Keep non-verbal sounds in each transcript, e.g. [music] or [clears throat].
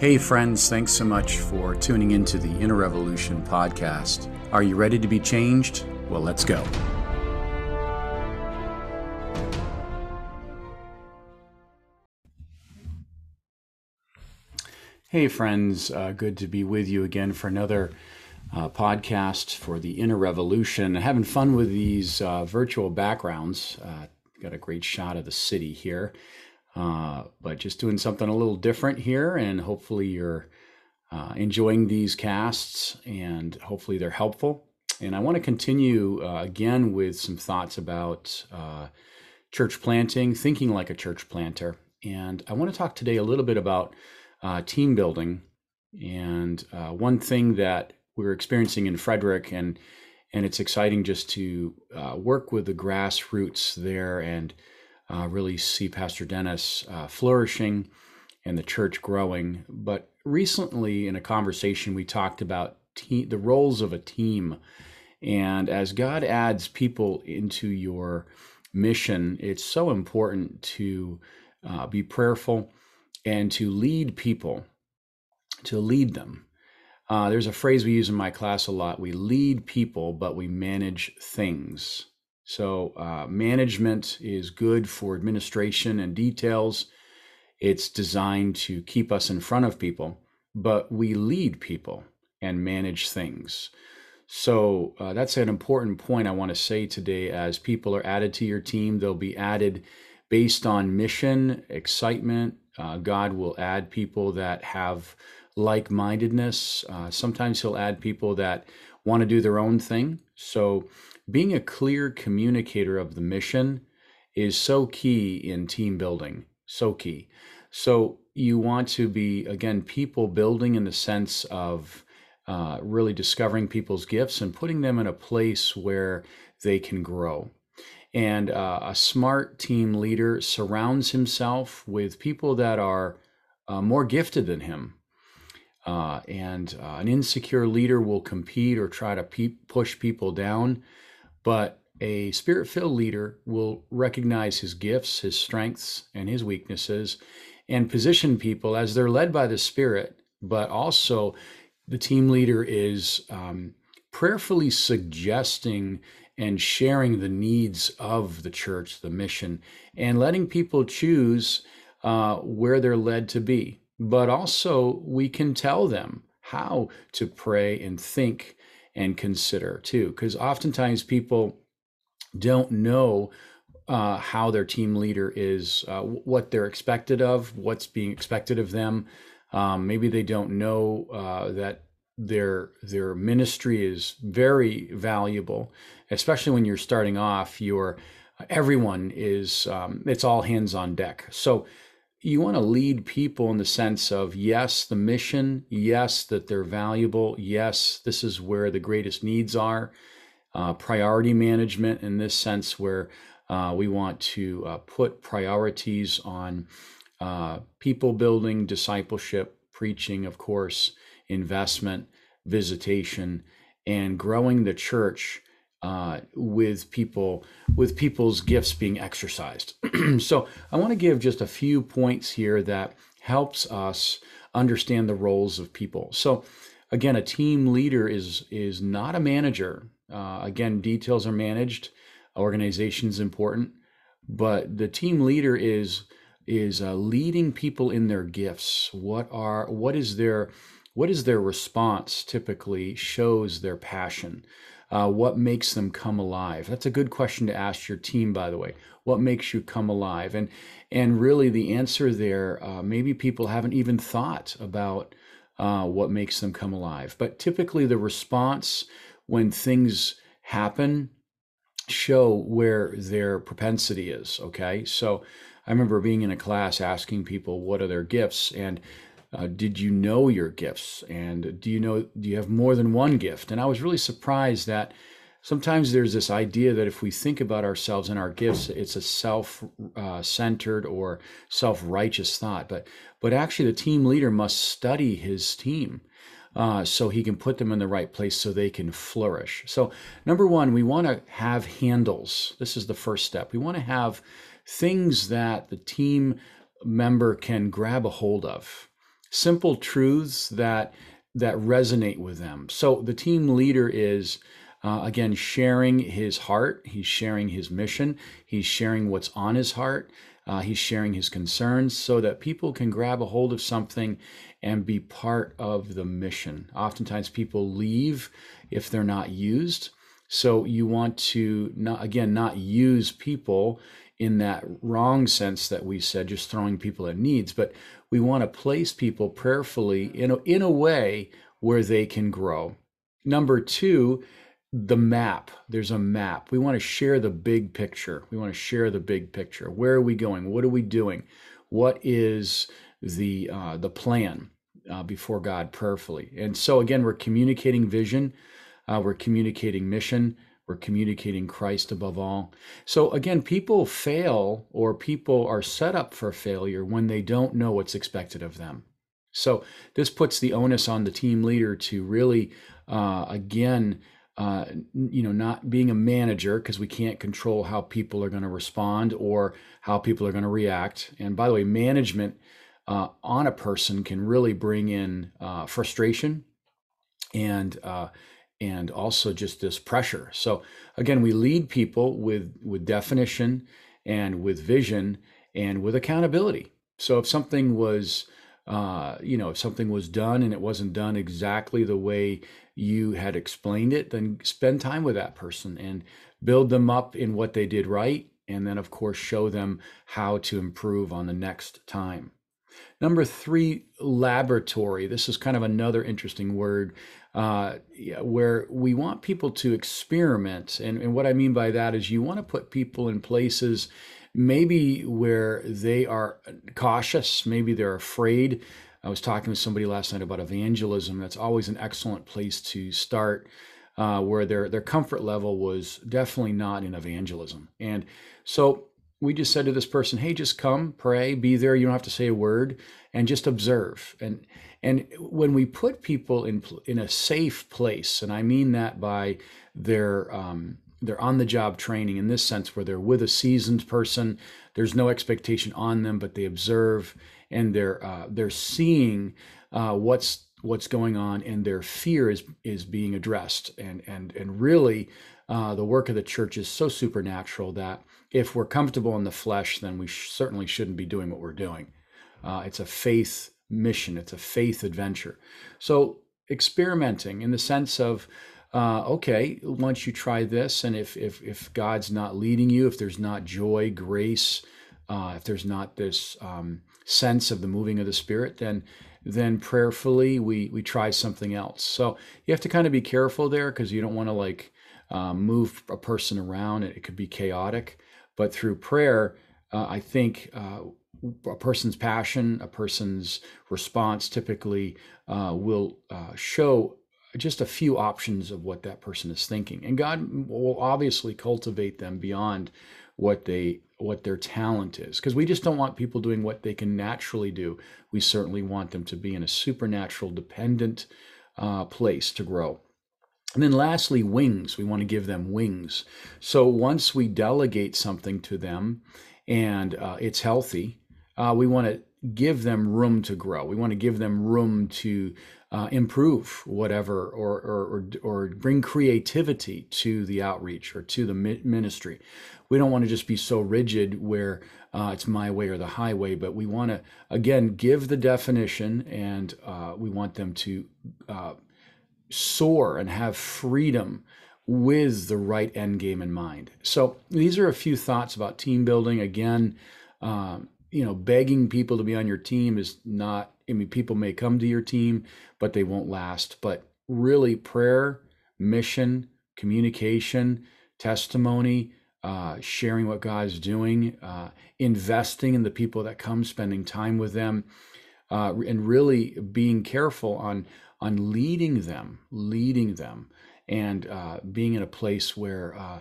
Hey, friends, thanks so much for tuning into the Inner Revolution podcast. Are you ready to be changed? Well, let's go. Hey, friends, uh, good to be with you again for another uh, podcast for the Inner Revolution. Having fun with these uh, virtual backgrounds. Uh, got a great shot of the city here. Uh, but just doing something a little different here, and hopefully you're uh, enjoying these casts, and hopefully they're helpful. And I want to continue uh, again with some thoughts about uh, church planting, thinking like a church planter. And I want to talk today a little bit about uh, team building. And uh, one thing that we're experiencing in Frederick, and and it's exciting just to work with the grassroots there and uh, really see Pastor Dennis uh, flourishing and the church growing. But recently, in a conversation, we talked about te- the roles of a team. And as God adds people into your mission, it's so important to uh, be prayerful and to lead people, to lead them. Uh, there's a phrase we use in my class a lot we lead people, but we manage things. So, uh, management is good for administration and details. It's designed to keep us in front of people, but we lead people and manage things. So, uh, that's an important point I want to say today. As people are added to your team, they'll be added based on mission, excitement. Uh, God will add people that have like mindedness. Uh, sometimes He'll add people that want to do their own thing. So, being a clear communicator of the mission is so key in team building, so key. So you want to be, again, people building in the sense of uh, really discovering people's gifts and putting them in a place where they can grow. And uh, a smart team leader surrounds himself with people that are uh, more gifted than him. Uh, and uh, an insecure leader will compete or try to pe- push people down. But a spirit filled leader will recognize his gifts, his strengths, and his weaknesses and position people as they're led by the Spirit, but also the team leader is um, prayerfully suggesting and sharing the needs of the church, the mission, and letting people choose uh, where they're led to be. But also, we can tell them how to pray and think and consider too, because oftentimes people don't know uh, how their team leader is, uh, what they're expected of, what's being expected of them. Um, maybe they don't know uh, that their their ministry is very valuable, especially when you're starting off. Your everyone is um, it's all hands on deck. So you want to lead people in the sense of yes, the mission, yes, that they're valuable, yes, this is where the greatest needs are. Uh, priority management in this sense, where uh, we want to uh, put priorities on uh, people building, discipleship, preaching, of course, investment, visitation, and growing the church uh, with people with people's gifts being exercised. [clears throat] so I want to give just a few points here that helps us understand the roles of people. So again, a team leader is is not a manager. Uh, again, details are managed. Organization is important, but the team leader is is uh, leading people in their gifts. What are what is their what is their response typically shows their passion uh, what makes them come alive? That's a good question to ask your team, by the way. What makes you come alive? And and really, the answer there, uh, maybe people haven't even thought about uh, what makes them come alive. But typically, the response when things happen show where their propensity is. Okay, so I remember being in a class asking people what are their gifts, and uh, did you know your gifts? And do you know do you have more than one gift? And i was really surprised that sometimes there's this idea that if we think about ourselves and our gifts it's a self-centered uh, or self-righteous thought. But but actually the team leader must study his team uh, so he can put them in the right place so they can flourish. So number one we want to have handles. This is the first step. We want to have things that the team member can grab a hold of simple truths that that resonate with them. So the team leader is uh, again sharing his heart. He's sharing his mission. He's sharing what's on his heart. Uh, he's sharing his concerns so that people can grab a hold of something and be part of the mission. Oftentimes, people leave if they're not used. So you want to not again not use people in that wrong sense that we said, just throwing people at needs, but we want to place people prayerfully in a, in a way where they can grow. Number two, the map. There's a map. We want to share the big picture. We want to share the big picture. Where are we going? What are we doing? What is the uh, the plan uh, before God prayerfully? And so again, we're communicating vision. Uh, we're communicating mission. We're communicating Christ above all. So again, people fail or people are set up for failure when they don't know what's expected of them. So this puts the onus on the team leader to really, uh, again, uh, you know, not being a manager because we can't control how people are going to respond or how people are going to react. And by the way, management uh, on a person can really bring in uh, frustration and uh, and also just this pressure. So again, we lead people with with definition and with vision and with accountability. So if something was uh, you know, if something was done and it wasn't done exactly the way you had explained it, then spend time with that person and build them up in what they did right. And then, of course, show them how to improve on the next time. Number three, laboratory. This is kind of another interesting word uh, where we want people to experiment. And, and what I mean by that is you want to put people in places maybe where they are cautious, maybe they're afraid. I was talking with somebody last night about evangelism. That's always an excellent place to start. Uh, where their their comfort level was definitely not in evangelism, and so we just said to this person, "Hey, just come, pray, be there. You don't have to say a word, and just observe." And and when we put people in in a safe place, and I mean that by their um, their on the job training in this sense, where they're with a seasoned person, there's no expectation on them, but they observe and they're uh, they're seeing uh, what's what's going on, and their fear is is being addressed, and and and really. Uh, the work of the church is so supernatural that if we're comfortable in the flesh, then we sh- certainly shouldn't be doing what we're doing. Uh, it's a faith mission, it's a faith adventure. So, experimenting in the sense of, uh, okay, once you try this, and if, if, if God's not leading you, if there's not joy, grace, uh, if there's not this um, sense of the moving of the Spirit, then then prayerfully we we try something else. So you have to kind of be careful there because you don't want to like um, move a person around. It, it could be chaotic, but through prayer, uh, I think uh, a person's passion, a person's response typically uh, will uh, show just a few options of what that person is thinking, and God will obviously cultivate them beyond what they what their talent is because we just don't want people doing what they can naturally do. We certainly want them to be in a supernatural dependent uh, place to grow and then lastly wings we want to give them wings so once we delegate something to them and uh, it's healthy uh, we want to give them room to grow. We want to give them room to uh, improve whatever or, or, or, or, bring creativity to the outreach or to the ministry. We don't want to just be so rigid where uh, it's my way or the highway, but we want to, again, give the definition and uh, we want them to uh, soar and have freedom with the right end game in mind. So these are a few thoughts about team building. Again, um, you know, begging people to be on your team is not, I mean, people may come to your team, but they won't last. But really, prayer, mission, communication, testimony, uh, sharing what God's doing, uh, investing in the people that come, spending time with them, uh, and really being careful on on leading them, leading them, and uh, being in a place where uh,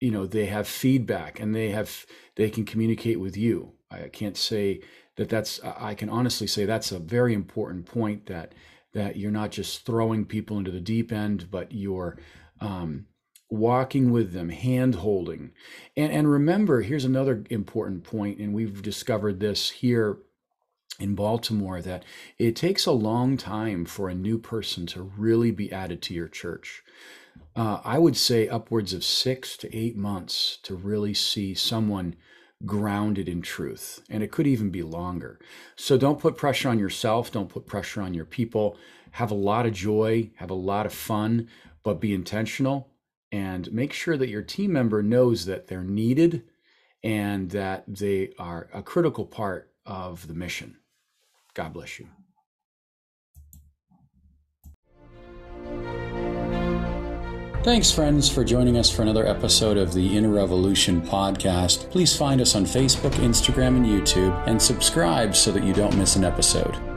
you know they have feedback and they have they can communicate with you I can't say that that's, I can honestly say that's a very important point that, that you're not just throwing people into the deep end, but you're um, walking with them, hand holding. And, and remember, here's another important point, and we've discovered this here in Baltimore that it takes a long time for a new person to really be added to your church. Uh, I would say upwards of six to eight months to really see someone grounded in truth. And it could even be longer. So don't put pressure on yourself. Don't put pressure on your people. Have a lot of joy, have a lot of fun, but be intentional and make sure that your team member knows that they're needed and that they are a critical part of the mission. God bless you. Thanks, friends, for joining us for another episode of the Inner Revolution podcast. Please find us on Facebook, Instagram, and YouTube, and subscribe so that you don't miss an episode.